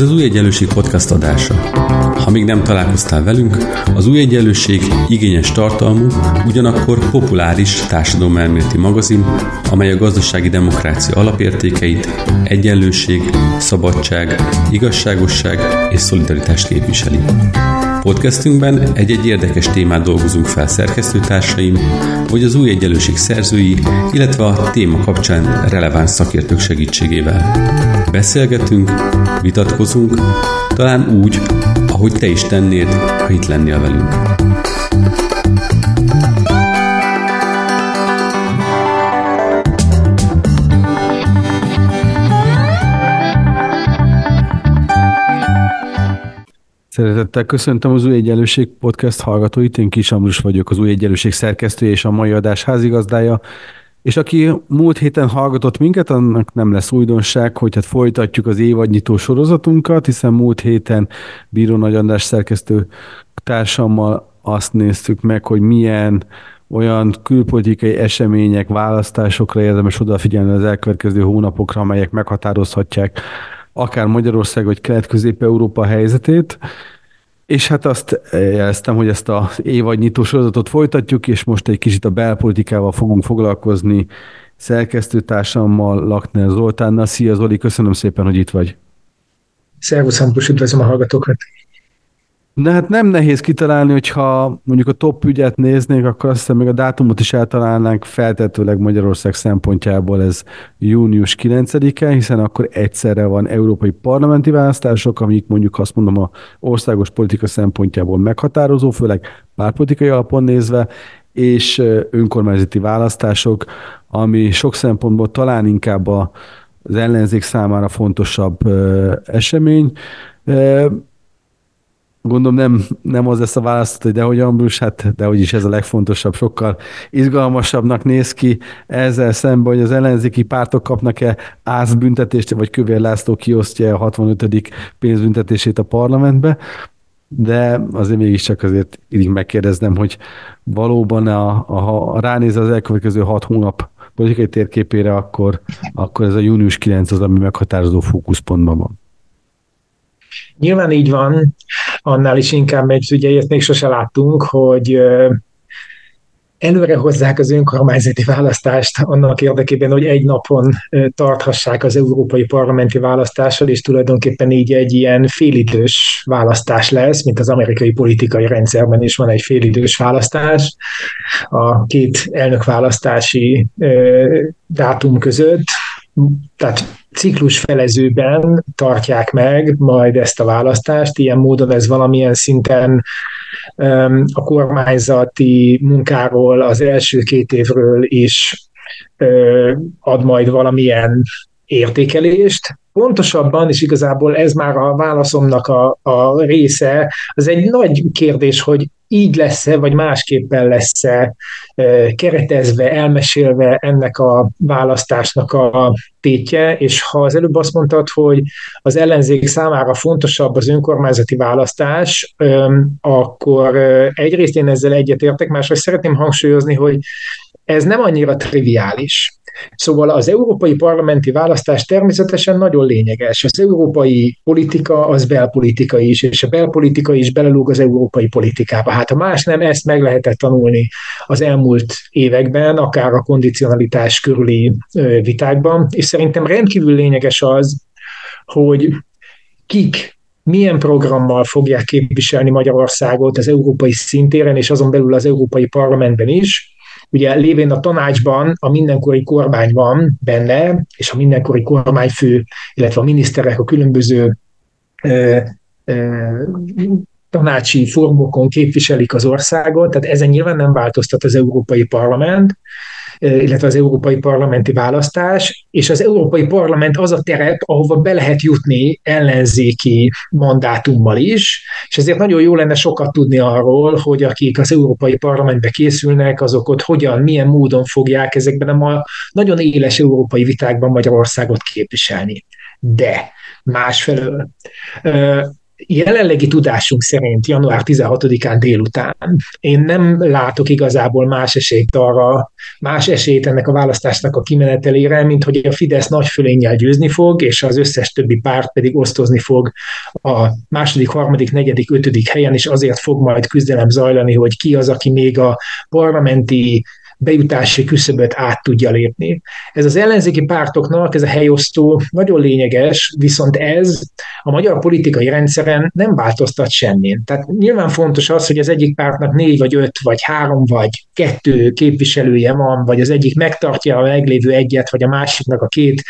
Ez az Új Egyenlőség podcast adása. Ha még nem találkoztál velünk, az Új Egyenlőség igényes tartalmú, ugyanakkor populáris társadalomelméleti magazin, amely a gazdasági demokrácia alapértékeit, egyenlőség, szabadság, igazságosság és szolidaritást képviseli. Podcastünkben egy-egy érdekes témát dolgozunk fel szerkesztőtársaim, vagy az új egyenlőség szerzői, illetve a téma kapcsán releváns szakértők segítségével. Beszélgetünk, vitatkozunk, talán úgy, ahogy te is tennéd, ha itt lennél velünk. Szeretettel köszöntöm az Új Egyenlőség podcast hallgatóit, én Kis Ambrus vagyok, az Új Egyenlőség szerkesztője és a mai adás házigazdája. És aki múlt héten hallgatott minket, annak nem lesz újdonság, hogy hát folytatjuk az évadnyitó sorozatunkat, hiszen múlt héten Bíró Nagy András szerkesztő társammal azt néztük meg, hogy milyen olyan külpolitikai események, választásokra érdemes odafigyelni az elkövetkező hónapokra, amelyek meghatározhatják akár Magyarország vagy Kelet-Közép-Európa helyzetét, és hát azt jeleztem, hogy ezt az évadnyitó sorozatot folytatjuk, és most egy kicsit a belpolitikával fogunk foglalkozni szerkesztőtársammal, Lakner Zoltánnal. Szia Zoli, köszönöm szépen, hogy itt vagy. Szervusz, Ambrus, üdvözlöm a hallgatókat. De hát nem nehéz kitalálni, hogyha mondjuk a top ügyet néznék, akkor azt hiszem még a dátumot is eltalálnánk. Feltetőleg Magyarország szempontjából ez június 9-e, hiszen akkor egyszerre van európai parlamenti választások, amik mondjuk azt mondom a országos politika szempontjából meghatározó, főleg pártpolitikai alapon nézve, és önkormányzati választások, ami sok szempontból talán inkább az ellenzék számára fontosabb esemény gondolom nem, nem az lesz a választat, hogy dehogy Ambrus, hát dehogy is ez a legfontosabb, sokkal izgalmasabbnak néz ki ezzel szemben, hogy az ellenzéki pártok kapnak-e ázbüntetést, vagy Kövér László kiosztja a 65. pénzbüntetését a parlamentbe, de azért mégiscsak azért így megkérdeznem, hogy valóban a, a, ha ránéz az elkövetkező hat hónap politikai térképére, akkor, akkor ez a június 9 az, ami meghatározó fókuszpontban van. Nyilván így van, annál is inkább, mert ugye ilyet még sose láttunk, hogy előre hozzák az önkormányzati választást annak érdekében, hogy egy napon tarthassák az európai parlamenti választással, és tulajdonképpen így egy ilyen félidős választás lesz, mint az amerikai politikai rendszerben is van egy félidős választás a két elnökválasztási dátum között, tehát ciklus felezőben tartják meg majd ezt a választást, ilyen módon ez valamilyen szinten a kormányzati munkáról az első két évről is ad majd valamilyen értékelést. Pontosabban, és igazából ez már a válaszomnak a, a része, az egy nagy kérdés, hogy így lesz-e, vagy másképpen lesz-e keretezve, elmesélve ennek a választásnak a tétje, és ha az előbb azt mondtad, hogy az ellenzék számára fontosabb az önkormányzati választás, akkor egyrészt én ezzel egyetértek, másrészt szeretném hangsúlyozni, hogy ez nem annyira triviális. Szóval az európai parlamenti választás természetesen nagyon lényeges. Az európai politika az belpolitika is, és a belpolitika is belelúg az európai politikába. Hát a más nem, ezt meg lehetett tanulni az elmúlt években, akár a kondicionalitás körüli vitákban, és szerintem rendkívül lényeges az, hogy kik milyen programmal fogják képviselni Magyarországot az európai szintéren, és azon belül az Európai Parlamentben is, Ugye lévén a tanácsban a mindenkori kormány van benne, és a mindenkori kormányfő, illetve a miniszterek a különböző ö, ö, tanácsi formokon képviselik az országot, tehát ezen nyilván nem változtat az Európai Parlament, illetve az európai parlamenti választás, és az európai parlament az a terep, ahova be lehet jutni ellenzéki mandátummal is, és ezért nagyon jó lenne sokat tudni arról, hogy akik az európai parlamentbe készülnek, azok ott hogyan, milyen módon fogják ezekben a nagyon éles európai vitákban Magyarországot képviselni. De másfelől jelenlegi tudásunk szerint január 16-án délután. Én nem látok igazából más esélyt arra, más esélyt ennek a választásnak a kimenetelére, mint hogy a Fidesz nagy fölénnyel győzni fog, és az összes többi párt pedig osztozni fog a második, harmadik, negyedik, ötödik helyen, és azért fog majd küzdelem zajlani, hogy ki az, aki még a parlamenti bejutási küszöböt át tudja lépni. Ez az ellenzéki pártoknak, ez a helyosztó nagyon lényeges, viszont ez a magyar politikai rendszeren nem változtat semmin. Tehát nyilván fontos az, hogy az egyik pártnak négy vagy öt, vagy három, vagy kettő képviselője van, vagy az egyik megtartja a meglévő egyet, vagy a másiknak a két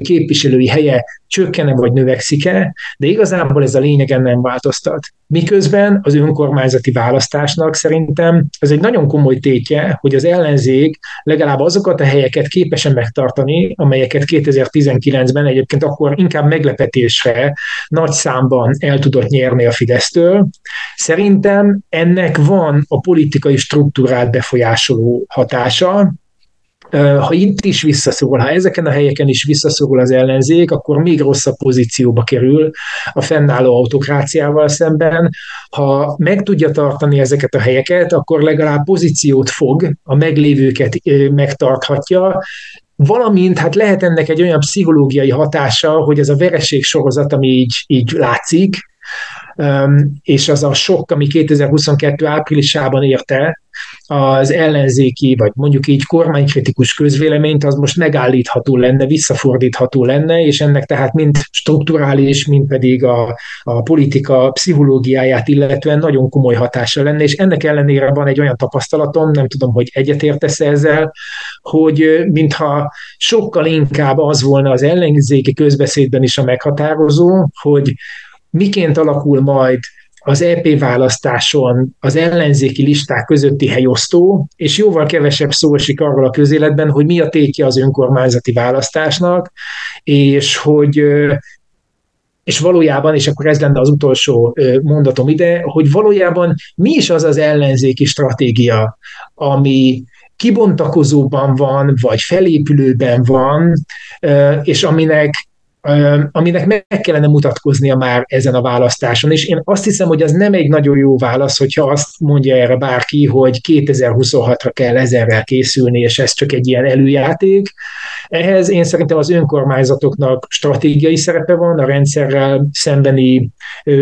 képviselői helye csökkene vagy növekszik-e, de igazából ez a lényegen nem változtat. Miközben az önkormányzati választásnak szerintem ez egy nagyon komoly tétje, hogy az ellenzék legalább azokat a helyeket képesen megtartani, amelyeket 2019-ben egyébként akkor inkább meglepetésre nagy számban el tudott nyerni a Fidesztől. Szerintem ennek van a politikai struktúrát befolyásoló hatása, ha itt is visszaszorul, ha ezeken a helyeken is visszaszorul az ellenzék, akkor még rosszabb pozícióba kerül a fennálló autokráciával szemben. Ha meg tudja tartani ezeket a helyeket, akkor legalább pozíciót fog, a meglévőket megtarthatja, valamint hát lehet ennek egy olyan pszichológiai hatása, hogy ez a vereség sorozat, ami így, így látszik, és az a sok, ami 2022 áprilisában érte, az ellenzéki, vagy mondjuk így kormánykritikus közvéleményt, az most megállítható lenne, visszafordítható lenne, és ennek tehát mind strukturális, mind pedig a, a politika pszichológiáját illetően nagyon komoly hatása lenne, és ennek ellenére van egy olyan tapasztalatom, nem tudom, hogy egyetértesz ezzel, hogy mintha sokkal inkább az volna az ellenzéki közbeszédben is a meghatározó, hogy miként alakul majd az EP választáson az ellenzéki listák közötti helyosztó, és jóval kevesebb szó esik arról a közéletben, hogy mi a tétje az önkormányzati választásnak, és hogy és valójában, és akkor ez lenne az utolsó mondatom ide, hogy valójában mi is az az ellenzéki stratégia, ami kibontakozóban van, vagy felépülőben van, és aminek aminek meg kellene mutatkoznia már ezen a választáson. És én azt hiszem, hogy az nem egy nagyon jó válasz, hogyha azt mondja erre bárki, hogy 2026-ra kell ezerrel készülni, és ez csak egy ilyen előjáték. Ehhez én szerintem az önkormányzatoknak stratégiai szerepe van a rendszerrel szembeni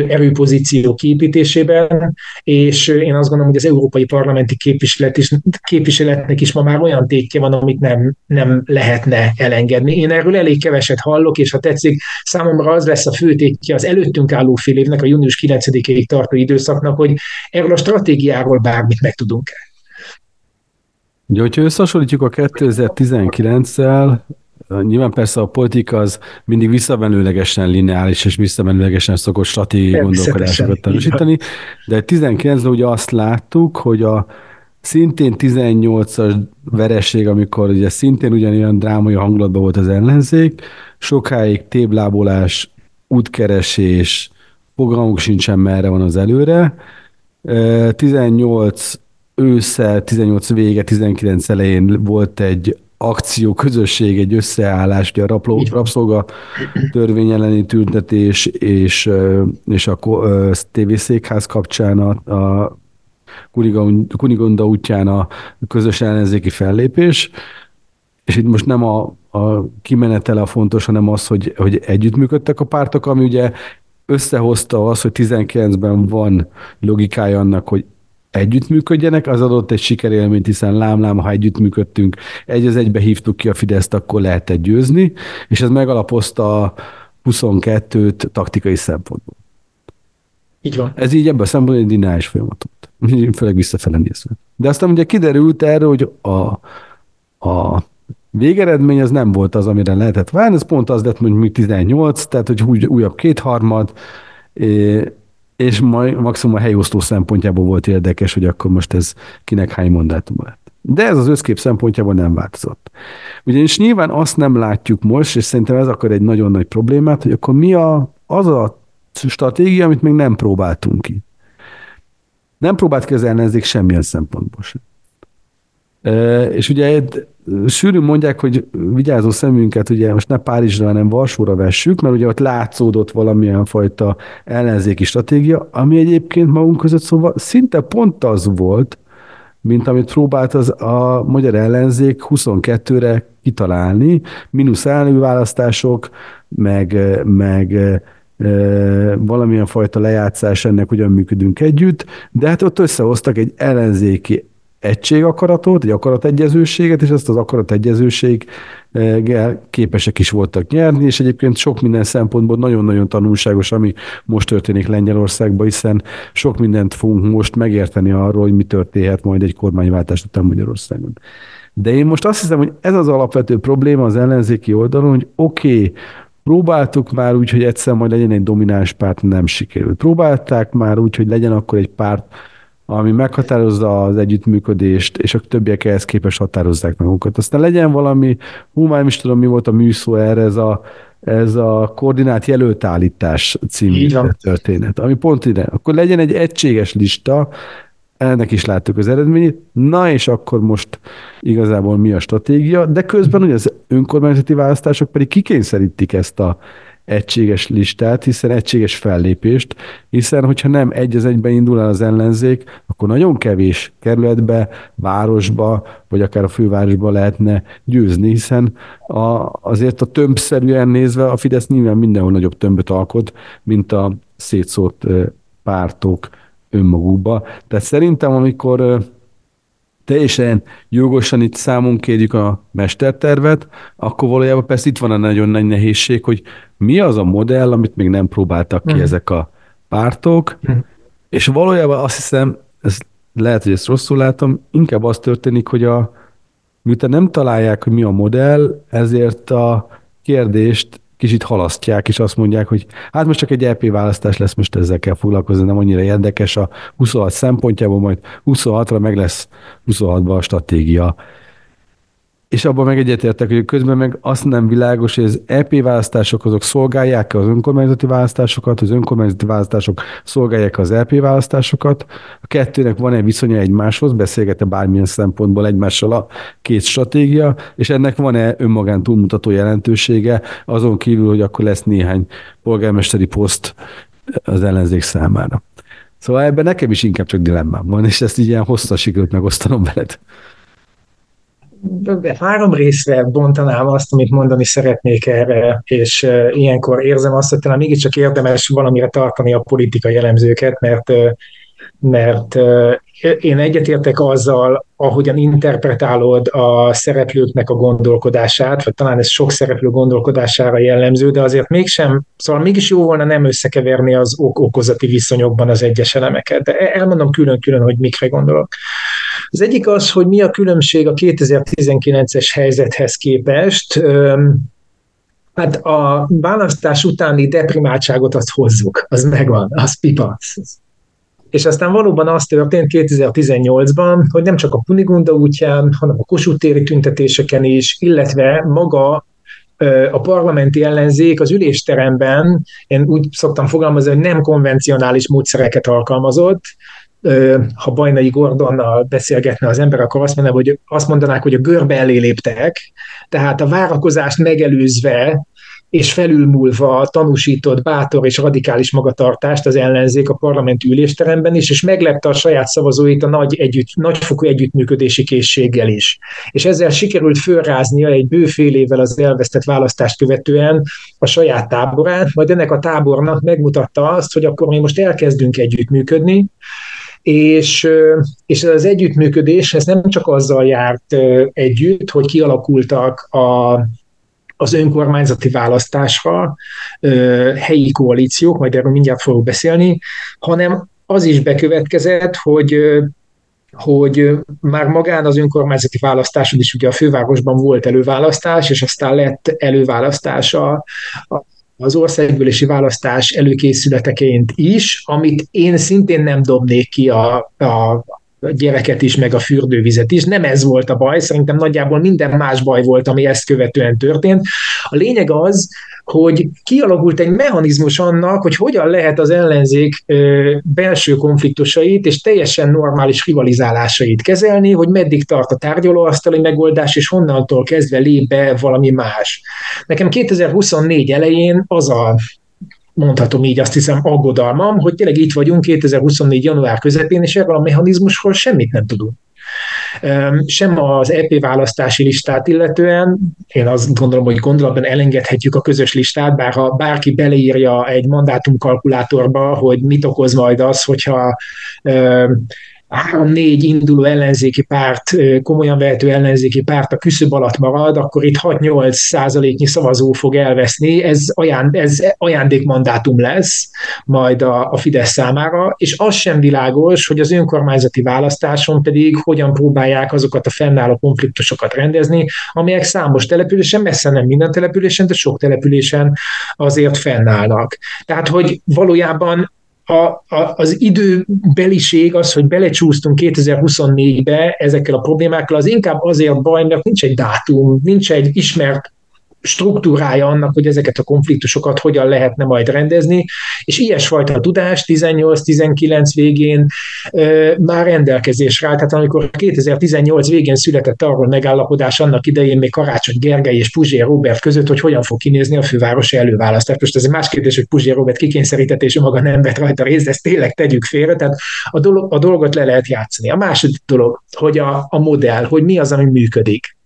erőpozíció kiépítésében, és én azt gondolom, hogy az Európai Parlamenti képviselet is, képviseletnek is ma már olyan tétje van, amit nem, nem lehetne elengedni. Én erről elég keveset hallok, és ha tetszik, számomra az lesz a főtétje az előttünk álló fél évnek, a június 9-ig tartó időszaknak, hogy erről a stratégiáról bármit meg tudunk-e. Ugye, hogyha összehasonlítjuk a 2019-szel, Nyilván persze a politika az mindig visszamenőlegesen lineáris és visszamenőlegesen szokott stratégiai gondolkodásokat tanúsítani, de 19-ben ugye azt láttuk, hogy a szintén 18-as vereség, amikor ugye szintén ugyanilyen drámai hangulatban volt az ellenzék, sokáig téblábolás, útkeresés, fogalmuk sincsen merre van az előre. 18 ősszel, 18 vége, 19 elején volt egy akció, közösség, egy összeállás, ugye a rapló, rabszolga törvény elleni tüntetés és, és a tévészékház kapcsán a, a Kunigonda útján a közös ellenzéki fellépés, és itt most nem a, a kimenetele a fontos, hanem az, hogy, hogy együttműködtek a pártok, ami ugye összehozta az, hogy 19-ben van logikája annak, hogy együttműködjenek, az adott egy sikerélményt, hiszen lámlám, ha együttműködtünk, egy az egybe hívtuk ki a Fideszt, akkor lehetett győzni, és ez megalapozta a 22-t taktikai szempontból. Így van. Ez így ebben a szempontból egy dinális folyamatot. Főleg visszafele nézve. De aztán ugye kiderült erről, hogy a, a végeredmény az nem volt az, amire lehetett várni, ez pont az lett mondjuk 18, tehát hogy újabb kétharmad, és majd maximum a helyosztó szempontjából volt érdekes, hogy akkor most ez kinek hány mandátum lett. De ez az összkép szempontjából nem változott. Ugyanis nyilván azt nem látjuk most, és szerintem ez akkor egy nagyon nagy problémát, hogy akkor mi a, az a stratégia, amit még nem próbáltunk ki. Nem próbált ki az ellenzék semmilyen szempontból sem. És ugye sűrűn mondják, hogy vigyázó szemünket, ugye most ne Párizsra, hanem Varsóra vessük, mert ugye ott látszódott valamilyen fajta ellenzéki stratégia, ami egyébként magunk között szóval szinte pont az volt, mint amit próbált az a magyar ellenzék 22-re kitalálni, mínusz választások, meg, meg valamilyen fajta lejátszás ennek hogyan működünk együtt, de hát ott összehoztak egy ellenzéki egységakaratot, egy akarategyezőséget, és ezt az akarategyezőséggel képesek is voltak nyerni, és egyébként sok minden szempontból nagyon-nagyon tanulságos, ami most történik Lengyelországban, hiszen sok mindent fogunk most megérteni arról, hogy mi történhet majd egy kormányváltás után Magyarországon. De én most azt hiszem, hogy ez az alapvető probléma az ellenzéki oldalon, hogy oké, okay, Próbáltuk már úgy, hogy egyszer majd legyen egy domináns párt, nem sikerült. Próbálták már úgy, hogy legyen akkor egy párt, ami meghatározza az együttműködést, és a többiek ehhez képest határozzák magukat. Aztán legyen valami, hú, már nem is tudom, mi volt a műszó erre, ez a, ez a koordinált jelöltállítás című történet, ami pont ide. Akkor legyen egy egységes lista, ennek is láttuk az eredményét. Na és akkor most igazából mi a stratégia, de közben ugye az önkormányzati választások pedig kikényszerítik ezt a egységes listát, hiszen egységes fellépést, hiszen hogyha nem egy az egyben indul el az ellenzék, akkor nagyon kevés kerületbe, városba, vagy akár a fővárosba lehetne győzni, hiszen a, azért a tömbszerűen nézve a Fidesz nyilván mindenhol nagyobb tömböt alkot, mint a szétszórt pártok önmagukba. Tehát szerintem, amikor teljesen jogosan itt számon kérjük a mestertervet, akkor valójában persze itt van a nagyon nagy nehézség, hogy mi az a modell, amit még nem próbáltak ki mm. ezek a pártok, mm. és valójában azt hiszem, ez lehet, hogy ezt rosszul látom, inkább az történik, hogy a, miután nem találják, hogy mi a modell, ezért a kérdést kicsit halasztják, és azt mondják, hogy hát most csak egy EP választás lesz, most ezzel kell foglalkozni, nem annyira érdekes a 26 szempontjából, majd 26-ra meg lesz 26-ban a stratégia. És abban meg egyetértek, hogy közben meg azt nem világos, hogy az EP választások azok szolgálják az önkormányzati választásokat, az önkormányzati választások szolgálják az EP választásokat. A kettőnek van egy viszonya egymáshoz, beszélgete bármilyen szempontból egymással a két stratégia, és ennek van-e önmagán túlmutató jelentősége, azon kívül, hogy akkor lesz néhány polgármesteri poszt az ellenzék számára. Szóval ebben nekem is inkább csak dilemmám van, és ezt így ilyen hosszas sikerült megosztanom veled három részre bontanám azt, amit mondani szeretnék erre, és ilyenkor érzem azt, hogy talán mégiscsak érdemes valamire tartani a politikai jellemzőket, mert mert én egyetértek azzal, ahogyan interpretálod a szereplőknek a gondolkodását, vagy talán ez sok szereplő gondolkodására jellemző, de azért mégsem, szóval mégis jó volna nem összekeverni az ok-okozati viszonyokban az egyes elemeket. De elmondom külön-külön, hogy mikre gondolok. Az egyik az, hogy mi a különbség a 2019-es helyzethez képest. Hát a választás utáni deprimáltságot azt hozzuk, az megvan, az pipa. És aztán valóban az történt 2018-ban, hogy nem csak a Punigunda útján, hanem a Kossuth téri tüntetéseken is, illetve maga a parlamenti ellenzék az ülésteremben, én úgy szoktam fogalmazni, hogy nem konvencionális módszereket alkalmazott, ha Bajnai Gordonnal beszélgetne az ember, akkor azt, mondaná, hogy azt mondanák, hogy a görbe elé léptek, tehát a várakozást megelőzve és felülmúlva tanúsított bátor és radikális magatartást az ellenzék a parlament ülésteremben is, és meglepte a saját szavazóit a nagy együtt, nagyfokú együttműködési készséggel is. És ezzel sikerült fölráznia egy bő fél évvel az elvesztett választást követően a saját táborát, majd ennek a tábornak megmutatta azt, hogy akkor mi most elkezdünk együttműködni, és, és az együttműködés, ez nem csak azzal járt együtt, hogy kialakultak a, az önkormányzati választásra helyi koalíciók, majd erről mindjárt fogok beszélni, hanem az is bekövetkezett, hogy hogy már magán az önkormányzati választáson is ugye a fővárosban volt előválasztás, és aztán lett előválasztás a, a az országgyűlési választás előkészületeként is, amit én szintén nem dobnék ki a, a gyereket is, meg a fürdővizet is. Nem ez volt a baj, szerintem nagyjából minden más baj volt, ami ezt követően történt. A lényeg az, hogy kialakult egy mechanizmus annak, hogy hogyan lehet az ellenzék belső konfliktusait és teljesen normális rivalizálásait kezelni, hogy meddig tart a tárgyalóasztali megoldás, és honnantól kezdve lép be valami más. Nekem 2024 elején az a mondhatom így azt hiszem aggodalmam, hogy tényleg itt vagyunk 2024. január közepén, és erről a mechanizmusról semmit nem tudunk sem az EP választási listát illetően, én azt gondolom, hogy gondolatban elengedhetjük a közös listát, bár ha bárki beleírja egy mandátumkalkulátorba, hogy mit okoz majd az, hogyha három-négy induló ellenzéki párt, komolyan vehető ellenzéki párt a küszöb alatt marad, akkor itt 6-8 százaléknyi szavazó fog elveszni, ez, ajánd, ez ajándékmandátum lesz majd a, a Fidesz számára, és az sem világos, hogy az önkormányzati választáson pedig hogyan próbálják azokat a fennálló konfliktusokat rendezni, amelyek számos településen, messze nem minden településen, de sok településen azért fennállnak. Tehát, hogy valójában a, a, az időbeliség, az, hogy belecsúsztunk 2024-be ezekkel a problémákkal, az inkább azért baj, mert nincs egy dátum, nincs egy ismert struktúrája annak, hogy ezeket a konfliktusokat hogyan lehetne majd rendezni, és ilyesfajta tudás 18-19 végén ö, már rendelkezésre állt. Tehát amikor 2018 végén született arról megállapodás annak idején még Karácsony Gergely és Puzsér Robert között, hogy hogyan fog kinézni a fővárosi előválasztás. Most ez egy más kérdés, hogy Puzsér Robert kikényszerített, és maga nem vett rajta részt, ezt tényleg tegyük félre, tehát a, dolog, a dolgot le lehet játszani. A második dolog, hogy a, a modell, hogy mi az, ami működik.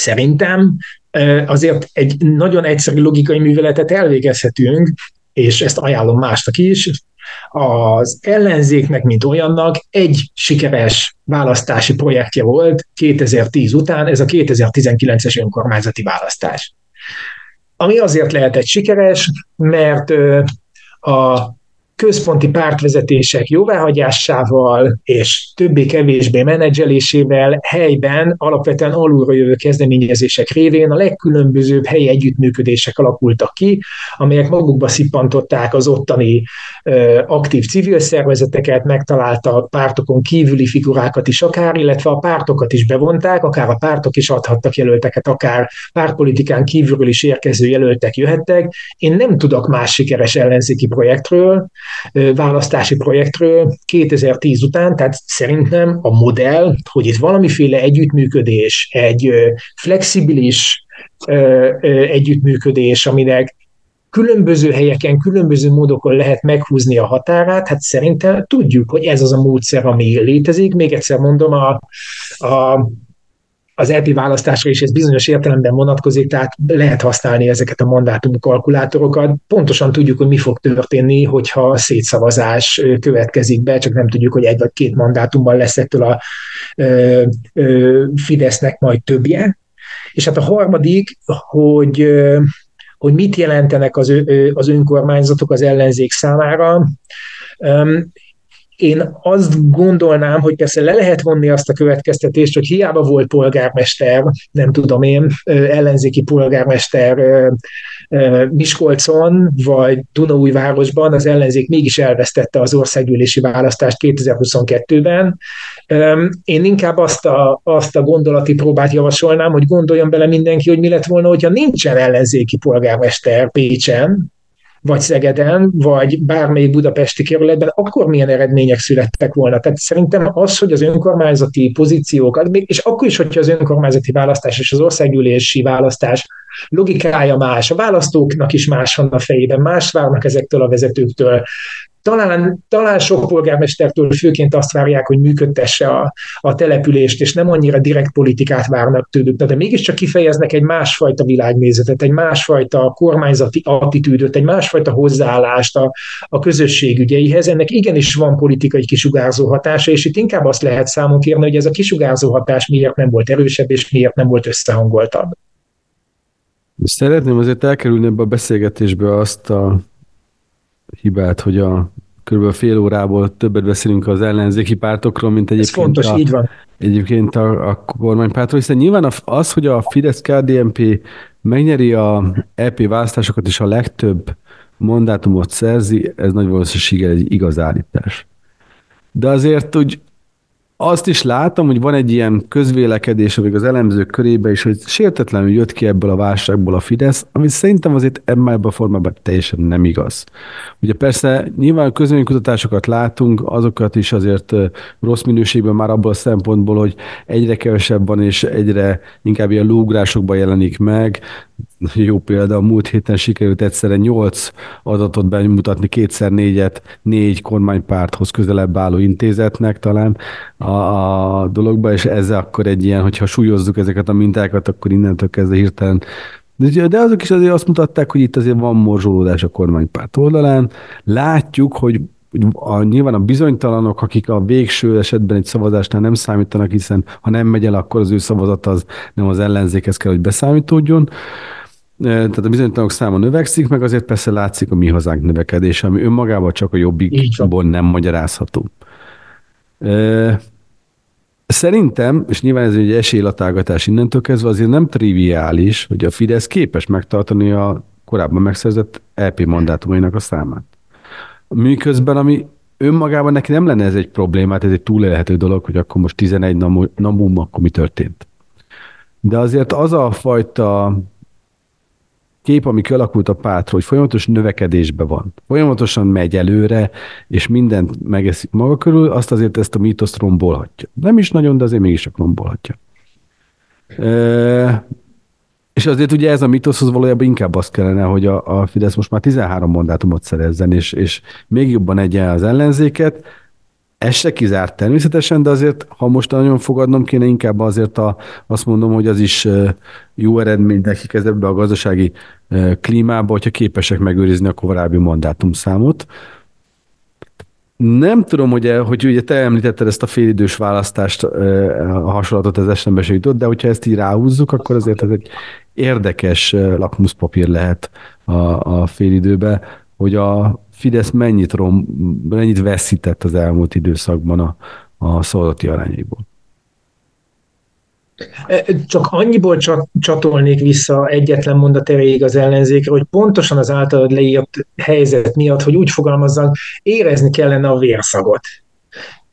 Szerintem azért egy nagyon egyszerű logikai műveletet elvégezhetünk, és ezt ajánlom másnak is, az ellenzéknek, mint olyannak egy sikeres választási projektje volt 2010 után, ez a 2019-es önkormányzati választás. Ami azért lehetett sikeres, mert a központi pártvezetések jóváhagyásával és többé-kevésbé menedzselésével helyben alapvetően alulról jövő kezdeményezések révén a legkülönbözőbb helyi együttműködések alakultak ki, amelyek magukba szippantották az ottani ö, aktív civil szervezeteket, megtaláltak pártokon kívüli figurákat is akár, illetve a pártokat is bevonták, akár a pártok is adhattak jelölteket, akár pártpolitikán kívülről is érkező jelöltek jöhettek. Én nem tudok más sikeres ellenzéki projektről, választási projektről 2010 után, tehát szerintem a modell, hogy itt valamiféle együttműködés, egy flexibilis együttműködés, aminek különböző helyeken, különböző módokon lehet meghúzni a határát, hát szerintem tudjuk, hogy ez az a módszer, ami létezik. Még egyszer mondom, a, a az EP választásra is ez bizonyos értelemben vonatkozik, tehát lehet használni ezeket a mandátum kalkulátorokat. Pontosan tudjuk, hogy mi fog történni, hogyha szétszavazás következik be, csak nem tudjuk, hogy egy vagy két mandátumban lesz ettől a ö, ö, Fidesznek majd többje. És hát a harmadik, hogy hogy mit jelentenek az, az önkormányzatok az ellenzék számára. Én azt gondolnám, hogy persze le lehet vonni azt a következtetést, hogy hiába volt polgármester, nem tudom én, ellenzéki polgármester Miskolcon vagy Dunaújvárosban, az ellenzék mégis elvesztette az országgyűlési választást 2022-ben. Én inkább azt a, azt a gondolati próbát javasolnám, hogy gondoljon bele mindenki, hogy mi lett volna, hogyha nincsen ellenzéki polgármester Pécsen, vagy Szegeden, vagy bármelyik budapesti kerületben, akkor milyen eredmények születtek volna. Tehát szerintem az, hogy az önkormányzati pozíciókat, és akkor is, hogyha az önkormányzati választás és az országgyűlési választás logikája más, a választóknak is más van a fejében, más várnak ezektől a vezetőktől, talán, talán sok polgármestertől főként azt várják, hogy működtesse a, a települést, és nem annyira direkt politikát várnak tőlük, de mégiscsak kifejeznek egy másfajta világnézetet, egy másfajta kormányzati attitűdöt, egy másfajta hozzáállást a, a közösség ügyeihez. Ennek igenis van politikai kisugárzó hatása, és itt inkább azt lehet számon kérni, hogy ez a kisugárzó hatás miért nem volt erősebb, és miért nem volt összehangoltabb. Szeretném azért elkerülni ebbe a beszélgetésbe azt a hibát, hogy a kb. fél órából többet beszélünk az ellenzéki pártokról, mint egyébként, Ez fontos, a, így van. egyébként a, a kormánypártról, hiszen nyilván az, hogy a Fidesz-KDNP megnyeri a EP választásokat és a legtöbb mandátumot szerzi, ez nagy valószínűséggel egy igaz állítás. de azért úgy azt is látom, hogy van egy ilyen közvélekedés, amíg az elemzők körébe is, hogy sértetlenül jött ki ebből a válságból a Fidesz, ami szerintem azért ebben a formában teljesen nem igaz. Ugye persze nyilván közvéleménykutatásokat látunk, azokat is azért rossz minőségben már abból a szempontból, hogy egyre kevesebb van, és egyre inkább ilyen lúgrásokban jelenik meg, jó példa, a múlt héten sikerült egyszerre nyolc adatot bemutatni, kétszer négyet, négy kormánypárthoz közelebb álló intézetnek talán a, a dologba, és ez akkor egy ilyen, hogyha súlyozzuk ezeket a mintákat, akkor innentől kezdve hirtelen de, azok is azért azt mutatták, hogy itt azért van morzsolódás a kormánypárt oldalán. Látjuk, hogy a, nyilván a bizonytalanok, akik a végső esetben egy szavazásnál nem számítanak, hiszen ha nem megy el, akkor az ő szavazat az nem az ellenzékhez kell, hogy beszámítódjon tehát a bizonytalanok száma növekszik, meg azért persze látszik a mi hazánk növekedése, ami önmagában csak a jobbikból nem magyarázható. Szerintem, és nyilván ez egy esélylatágatás innentől kezdve, azért nem triviális, hogy a Fidesz képes megtartani a korábban megszerzett EP mandátumainak a számát. Miközben, ami önmagában neki nem lenne ez egy problémát, ez egy túlélhető dolog, hogy akkor most 11 namum, akkor mi történt. De azért az a fajta kép, ami kialakult a pártról, hogy folyamatos növekedésben van, folyamatosan megy előre, és mindent megeszik maga körül, azt azért ezt a mítoszt rombolhatja. Nem is nagyon, de azért mégis csak rombolhatja. És azért ugye ez a mitoszhoz valójában inkább azt kellene, hogy a, a Fidesz most már 13 mandátumot szerezzen, és, és még jobban egyen az ellenzéket, ez se kizárt természetesen, de azért, ha most nagyon fogadnom kéne, inkább azért a, azt mondom, hogy az is jó eredmény nekik ebbe a gazdasági klímába, hogyha képesek megőrizni a korábbi mandátumszámot. Nem tudom, hogy, hogy ugye te említetted ezt a félidős választást, a hasonlatot az jutott, de hogyha ezt így ráhúzzuk, akkor azért ez egy érdekes lakmuszpapír lehet a, a félidőbe, hogy a Fidesz mennyit, rom, mennyit veszített az elmúlt időszakban a, a szavazati arányaiból. Csak annyiból csatolnék vissza egyetlen mondat erejéig az ellenzékre, hogy pontosan az általad leírt helyzet miatt, hogy úgy fogalmazzak, érezni kellene a vérszagot.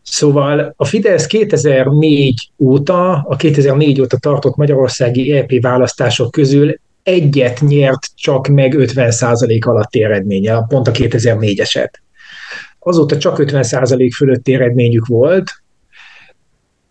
Szóval a Fidesz 2004 óta, a 2004 óta tartott magyarországi EP választások közül egyet nyert csak meg 50% alatti eredménye, pont a 2004-eset. Azóta csak 50% fölötti eredményük volt,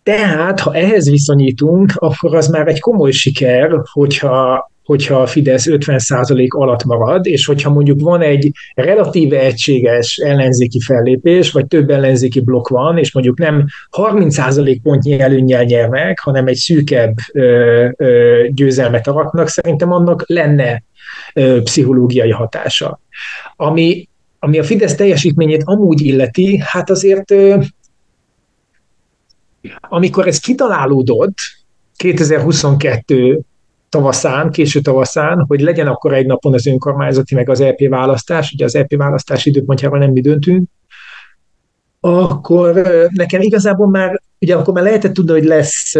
tehát, ha ehhez viszonyítunk, akkor az már egy komoly siker, hogyha hogyha a Fidesz 50% alatt marad, és hogyha mondjuk van egy relatíve egységes ellenzéki fellépés, vagy több ellenzéki blokk van, és mondjuk nem 30% pontnyi előnnyel nyernek, hanem egy szűkebb ö, ö, győzelmet aratnak, szerintem annak lenne ö, pszichológiai hatása. Ami, ami a Fidesz teljesítményét amúgy illeti, hát azért amikor ez kitalálódott, 2022 tavaszán, késő tavaszán, hogy legyen akkor egy napon az önkormányzati meg az EP választás, ugye az EP választás időpontjával nem mi döntünk, akkor nekem igazából már, ugye akkor már lehetett tudni, hogy lesz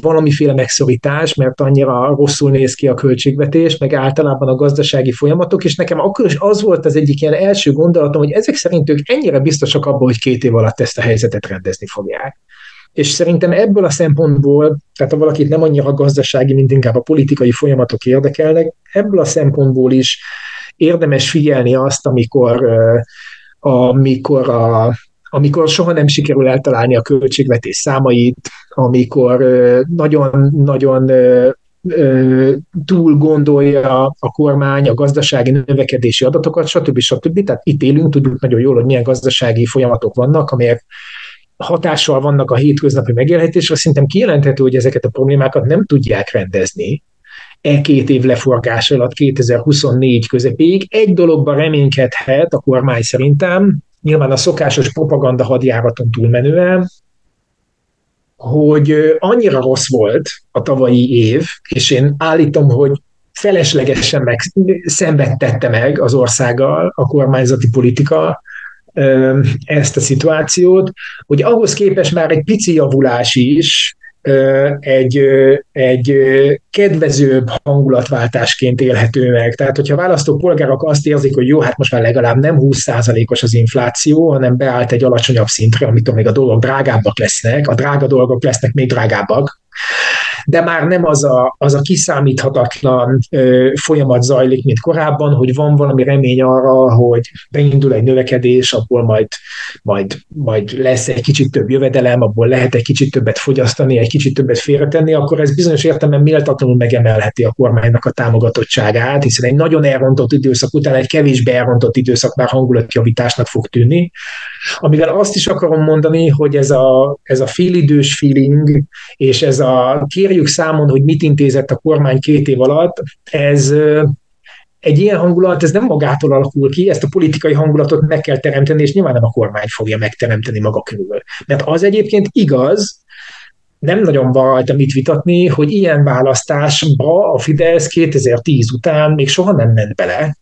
valamiféle megszorítás, mert annyira rosszul néz ki a költségvetés, meg általában a gazdasági folyamatok, és nekem akkor is az volt az egyik ilyen első gondolatom, hogy ezek szerint ők ennyire biztosak abban, hogy két év alatt ezt a helyzetet rendezni fogják. És szerintem ebből a szempontból, tehát ha valakit nem annyira gazdasági, mint inkább a politikai folyamatok érdekelnek, ebből a szempontból is érdemes figyelni azt, amikor, amikor a, amikor soha nem sikerül eltalálni a költségvetés számait, amikor nagyon-nagyon túl gondolja a kormány a gazdasági növekedési adatokat, stb. stb. Tehát itt élünk, tudjuk nagyon jól, hogy milyen gazdasági folyamatok vannak, amelyek hatással vannak a hétköznapi megélhetésre, szerintem kijelenthető, hogy ezeket a problémákat nem tudják rendezni e két év leforgás alatt 2024 közepéig. Egy dologban reménykedhet a kormány szerintem, nyilván a szokásos propaganda hadjáraton túlmenően, hogy annyira rossz volt a tavalyi év, és én állítom, hogy feleslegesen meg szenvedtette meg az országgal a kormányzati politika, ezt a szituációt, hogy ahhoz képest már egy pici javulás is egy, egy kedvezőbb hangulatváltásként élhető meg. Tehát, hogyha választópolgárok azt érzik, hogy jó, hát most már legalább nem 20%-os az infláció, hanem beállt egy alacsonyabb szintre, amitől még a dolgok drágábbak lesznek, a drága dolgok lesznek még drágábbak, de már nem az a, az a kiszámíthatatlan ö, folyamat zajlik, mint korábban, hogy van valami remény arra, hogy beindul egy növekedés, abból majd, majd, majd lesz egy kicsit több jövedelem, abból lehet egy kicsit többet fogyasztani, egy kicsit többet félretenni, akkor ez bizonyos értelemben méltatlanul megemelheti a kormánynak a támogatottságát, hiszen egy nagyon elrontott időszak után egy kevésbé elrontott időszak már hangulatjavításnak fog tűnni. Amivel azt is akarom mondani, hogy ez a, ez a félidős feeling, és ez a kérjük számon, hogy mit intézett a kormány két év alatt, ez egy ilyen hangulat, ez nem magától alakul ki, ezt a politikai hangulatot meg kell teremteni, és nyilván nem a kormány fogja megteremteni maga körül. Mert az egyébként igaz, nem nagyon van rajta mit vitatni, hogy ilyen választásba a Fidesz 2010 után még soha nem ment bele,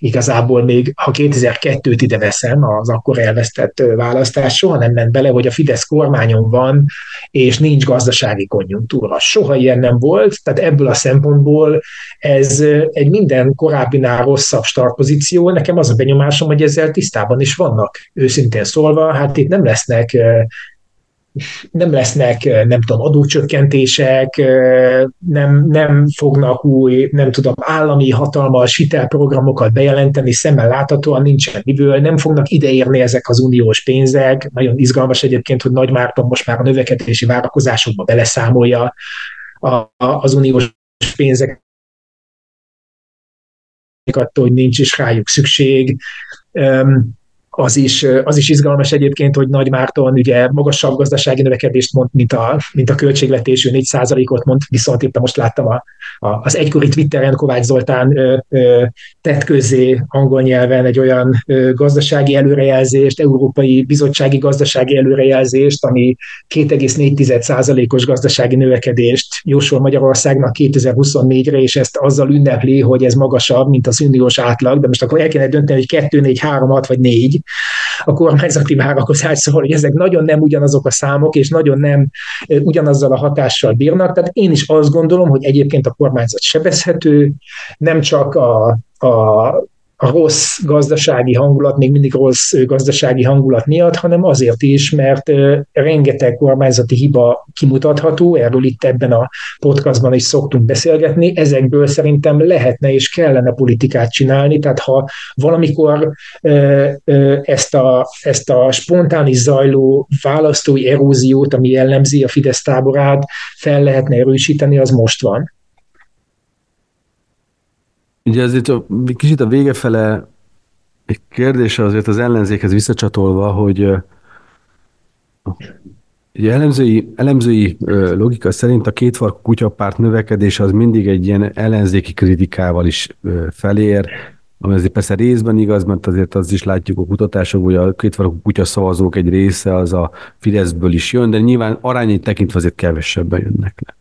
igazából még, ha 2002-t ide veszem, az akkor elvesztett választás, soha nem ment bele, hogy a Fidesz kormányon van, és nincs gazdasági konjunktúra. Soha ilyen nem volt, tehát ebből a szempontból ez egy minden korábbinál rosszabb startpozíció. Nekem az a benyomásom, hogy ezzel tisztában is vannak, őszintén szólva, hát itt nem lesznek nem lesznek, nem tudom, adócsökkentések, nem, nem fognak új, nem tudom, állami hatalmas hitelprogramokat bejelenteni, szemmel láthatóan nincsen miből, nem fognak ideérni ezek az uniós pénzek. Nagyon izgalmas egyébként, hogy Nagy Márton most már a növekedési várakozásokba beleszámolja a, a, az uniós pénzek attól, hogy nincs is rájuk szükség az is, az is izgalmas egyébként, hogy Nagy Márton ugye magasabb gazdasági növekedést mond, mint a, mint a költségvetésű 4%-ot mond, viszont éppen most láttam a, a, az egykori Twitteren Kovács Zoltán ö, ö, tett közzé angol nyelven egy olyan ö, gazdasági előrejelzést, Európai Bizottsági Gazdasági Előrejelzést, ami 2,4%-os gazdasági növekedést jósol Magyarországnak 2024-re, és ezt azzal ünnepli, hogy ez magasabb, mint az uniós átlag, de most akkor el kéne dönteni, hogy 2, 4, 3, 6 vagy 4, a kormányzati várakozás, szóval hogy ezek nagyon nem ugyanazok a számok, és nagyon nem ugyanazzal a hatással bírnak. Tehát én is azt gondolom, hogy egyébként a kormányzat sebezhető, nem csak a, a a rossz gazdasági hangulat, még mindig rossz gazdasági hangulat miatt, hanem azért is, mert rengeteg kormányzati hiba kimutatható, erről itt ebben a podcastban is szoktunk beszélgetni, ezekből szerintem lehetne és kellene politikát csinálni, tehát ha valamikor ezt a, ezt a spontán zajló választói eróziót, ami jellemzi a Fidesz táborát, fel lehetne erősíteni, az most van. Ugye ezért a, kicsit a vége fele egy kérdése azért az ellenzékhez visszacsatolva, hogy Ugye elemzői, elemzői logika szerint a kétfarkú kutyapárt növekedése az mindig egy ilyen ellenzéki kritikával is felér, ami azért persze részben igaz, mert azért az is látjuk a kutatásokban, hogy a kétfarkú kutya szavazók egy része az a Fideszből is jön, de nyilván arányait tekintve azért kevesebben jönnek le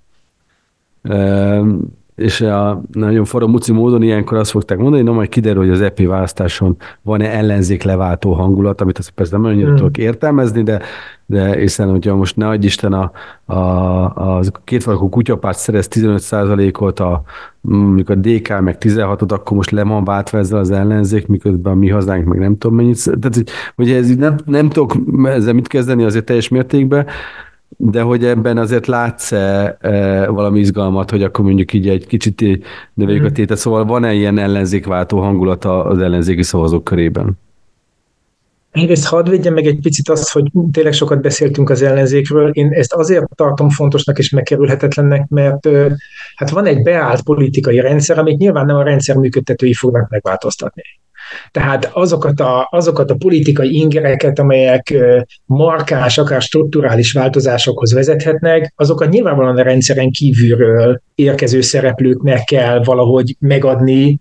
és a nagyon forró muci módon ilyenkor azt fogták mondani, na majd kiderül, hogy az EP választáson van-e ellenzék leváltó hangulat, amit azt persze nem annyira mm. tudok értelmezni, de, de hiszen, hogyha most ne adj Isten a, a, a kétfarkú kutyapárt szerez 15%-ot, a, mondjuk a DK meg 16-ot, akkor most le van váltva ezzel az ellenzék, miközben a mi hazánk meg nem tudom mennyit. Tehát, hogy, hogy ez nem, nem tudok ezzel mit kezdeni azért teljes mértékben, de hogy ebben azért látsz-e e, valami izgalmat, hogy akkor mondjuk így egy kicsit növeljük a tétet, szóval van-e ilyen ellenzékváltó hangulata az ellenzéki szavazók körében? Egyrészt hadd védjem meg egy picit azt, hogy tényleg sokat beszéltünk az ellenzékről. Én ezt azért tartom fontosnak és megkerülhetetlennek, mert hát van egy beállt politikai rendszer, amit nyilván nem a rendszer működtetői fognak megváltoztatni. Tehát azokat a, azokat a politikai ingereket, amelyek markás, akár strukturális változásokhoz vezethetnek, azokat nyilvánvalóan a rendszeren kívülről érkező szereplőknek kell valahogy megadni,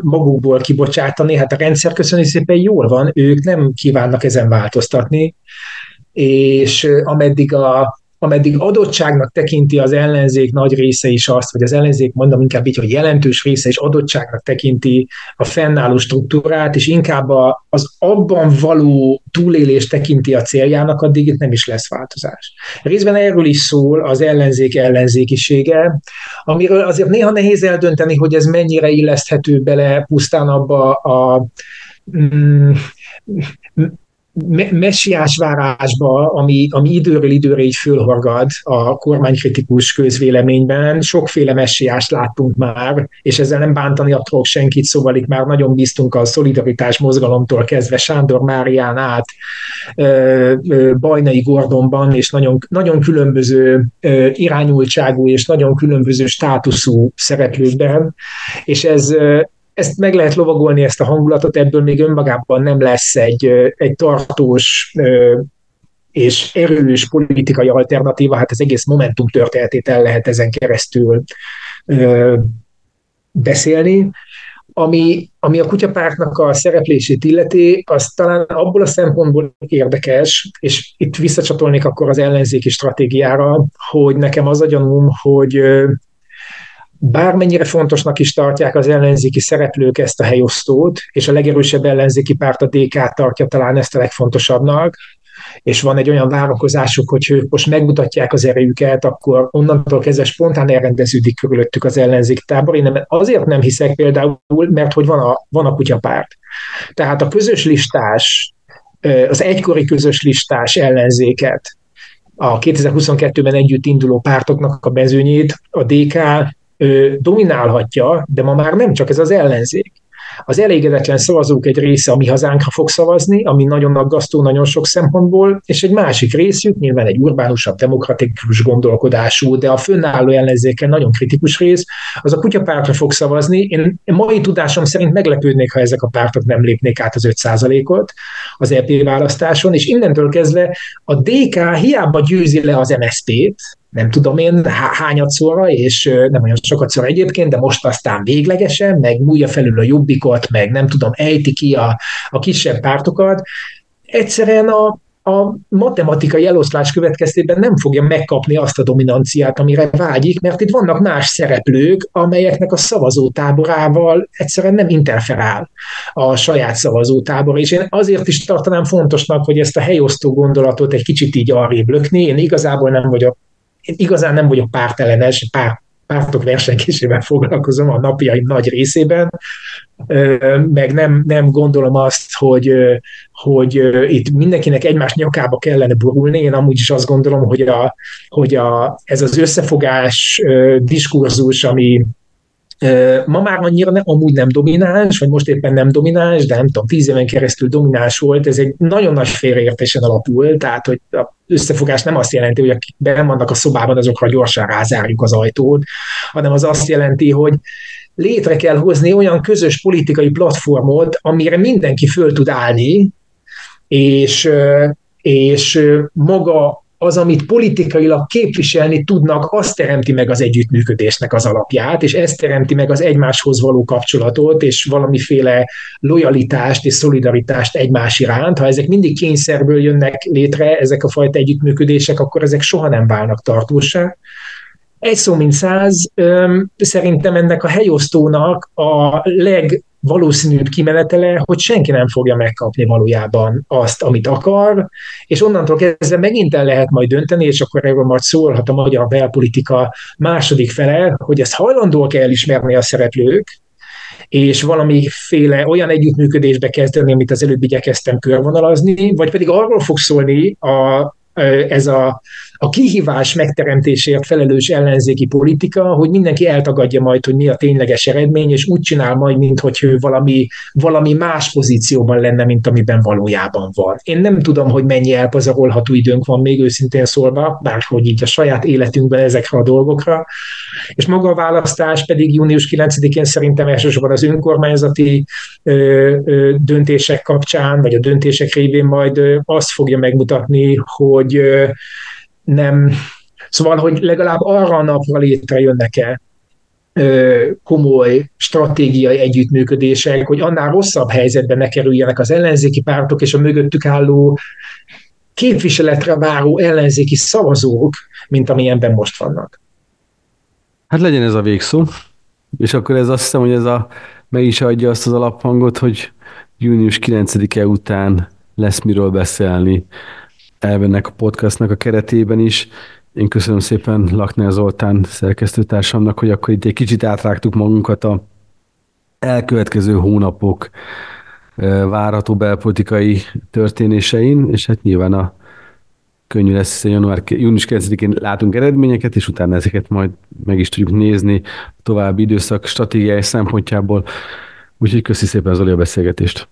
magukból kibocsátani. Hát a rendszer köszönjük szépen jól van, ők nem kívánnak ezen változtatni, és ameddig a, ameddig adottságnak tekinti az ellenzék nagy része is azt, vagy az ellenzék mondom inkább így, hogy jelentős része is adottságnak tekinti a fennálló struktúrát, és inkább az abban való túlélés tekinti a céljának, addig itt nem is lesz változás. Részben erről is szól az ellenzék ellenzékisége, amiről azért néha nehéz eldönteni, hogy ez mennyire illeszthető bele pusztán abba a mm, messiás várásba, ami, ami időről időre így fölhorgad a kormánykritikus közvéleményben. Sokféle messiást láttunk már, és ezzel nem bántani akarok senkit, szóval itt már nagyon biztunk a szolidaritás mozgalomtól kezdve Sándor Márián át Bajnai Gordonban, és nagyon, nagyon különböző irányultságú és nagyon különböző státuszú szereplőkben, és ez ezt meg lehet lovagolni, ezt a hangulatot, ebből még önmagában nem lesz egy, egy tartós és erős politikai alternatíva, hát az egész Momentum történetét el lehet ezen keresztül beszélni. Ami, ami a kutyapártnak a szereplését illeti, az talán abból a szempontból érdekes, és itt visszacsatolnék akkor az ellenzéki stratégiára, hogy nekem az a gyanúm, hogy bármennyire fontosnak is tartják az ellenzéki szereplők ezt a helyosztót, és a legerősebb ellenzéki párt a DK tartja talán ezt a legfontosabbnak, és van egy olyan várakozásuk, hogy ők most megmutatják az erejüket, akkor onnantól kezdve spontán elrendeződik körülöttük az ellenzéki tábor. Én nem, azért nem hiszek például, mert hogy van a, van a kutyapárt. Tehát a közös listás, az egykori közös listás ellenzéket, a 2022-ben együtt induló pártoknak a mezőnyét a DK dominálhatja, de ma már nem csak ez az ellenzék. Az elégedetlen szavazók egy része a mi hazánkra fog szavazni, ami nagyon aggasztó nagyon sok szempontból, és egy másik részük, nyilván egy urbánusabb, demokratikus gondolkodású, de a fönnálló ellenzéken nagyon kritikus rész, az a kutyapártra fog szavazni. Én mai tudásom szerint meglepődnék, ha ezek a pártok nem lépnék át az 5%-ot az EP választáson, és innentől kezdve a DK hiába győzi le az MSZP-t, nem tudom én hányadszorra, és nem olyan sokat szor egyébként, de most aztán véglegesen, meg múlja felül a jobbikot, meg nem tudom, ejti ki a, a kisebb pártokat. Egyszerűen a, a matematikai eloszlás következtében nem fogja megkapni azt a dominanciát, amire vágyik, mert itt vannak más szereplők, amelyeknek a szavazótáborával egyszerűen nem interferál a saját szavazótábor, és én azért is tartanám fontosnak, hogy ezt a helyosztó gondolatot egy kicsit így arrébb lökni. Én igazából nem vagyok én igazán nem vagyok pártelenes, pár, pártok versenykésével foglalkozom a napjaim nagy részében, meg nem, nem gondolom azt, hogy, hogy itt mindenkinek egymás nyakába kellene borulni. Én amúgy is azt gondolom, hogy, a, hogy a, ez az összefogás diskurzus, ami, Ma már annyira ne, amúgy nem domináns, vagy most éppen nem domináns, de nem tudom, tíz éven keresztül domináns volt, ez egy nagyon nagy félreértésen alapul, tehát hogy a összefogás nem azt jelenti, hogy akik benn vannak a szobában, azokra gyorsan rázárjuk az ajtót, hanem az azt jelenti, hogy létre kell hozni olyan közös politikai platformot, amire mindenki föl tud állni, és, és maga az, amit politikailag képviselni tudnak, azt teremti meg az együttműködésnek az alapját, és ez teremti meg az egymáshoz való kapcsolatot, és valamiféle lojalitást és szolidaritást egymás iránt. Ha ezek mindig kényszerből jönnek létre, ezek a fajta együttműködések, akkor ezek soha nem válnak tartósá. Egy szó mint száz, szerintem ennek a helyosztónak a leg valószínűbb kimenetele, hogy senki nem fogja megkapni valójában azt, amit akar, és onnantól kezdve megint el lehet majd dönteni, és akkor erről majd szólhat a magyar belpolitika második fele, hogy ezt hajlandóak elismerni a szereplők, és valamiféle olyan együttműködésbe kezdeni, amit az előbb igyekeztem körvonalazni, vagy pedig arról fog szólni a, ez a a kihívás megteremtésért felelős ellenzéki politika, hogy mindenki eltagadja majd, hogy mi a tényleges eredmény, és úgy csinál majd, mintha ő valami, valami más pozícióban lenne, mint amiben valójában van. Én nem tudom, hogy mennyi elpazarolható időnk van még őszintén szólva, bárhogy így a saját életünkben ezekre a dolgokra. És maga a választás pedig június 9-én szerintem elsősorban az önkormányzati ö, ö, döntések kapcsán, vagy a döntések révén majd ö, azt fogja megmutatni, hogy ö, nem, szóval, hogy legalább arra a napra létrejönnek-e komoly stratégiai együttműködések, hogy annál rosszabb helyzetben ne kerüljenek az ellenzéki pártok és a mögöttük álló képviseletre váró ellenzéki szavazók, mint amilyenben most vannak. Hát legyen ez a végszó, és akkor ez azt hiszem, hogy ez a, meg is adja azt az alaphangot, hogy június 9-e után lesz miről beszélni ennek a podcastnak a keretében is. Én köszönöm szépen Lakner Zoltán szerkesztőtársamnak, hogy akkor itt egy kicsit átrágtuk magunkat a elkövetkező hónapok várható belpolitikai történésein, és hát nyilván a könnyű lesz, hiszen január, június 9-én látunk eredményeket, és utána ezeket majd meg is tudjuk nézni a további időszak stratégiai szempontjából. Úgyhogy köszi szépen Zoli a beszélgetést.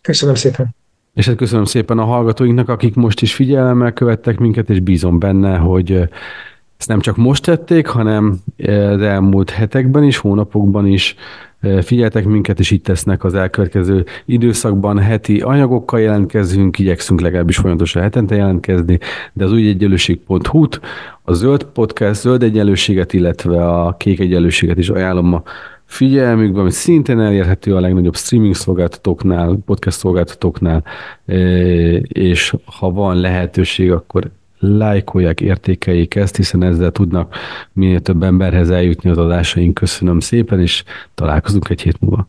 Köszönöm szépen. És hát köszönöm szépen a hallgatóinknak, akik most is figyelemmel követtek minket, és bízom benne, hogy ezt nem csak most tették, hanem az elmúlt hetekben is, hónapokban is figyeltek minket, és itt tesznek az elkövetkező időszakban. Heti anyagokkal jelentkezünk, igyekszünk legalábbis folyamatosan hetente jelentkezni, de az új egyenlőség.hu-t, a zöld podcast, zöld egyenlőséget, illetve a kék egyenlőséget is ajánlom a figyelmükben, ami szintén elérhető a legnagyobb streaming szolgáltatóknál, podcast szolgáltatóknál, és ha van lehetőség, akkor lájkolják, értékeljék ezt, hiszen ezzel tudnak minél több emberhez eljutni az adásaink. Köszönöm szépen, és találkozunk egy hét múlva.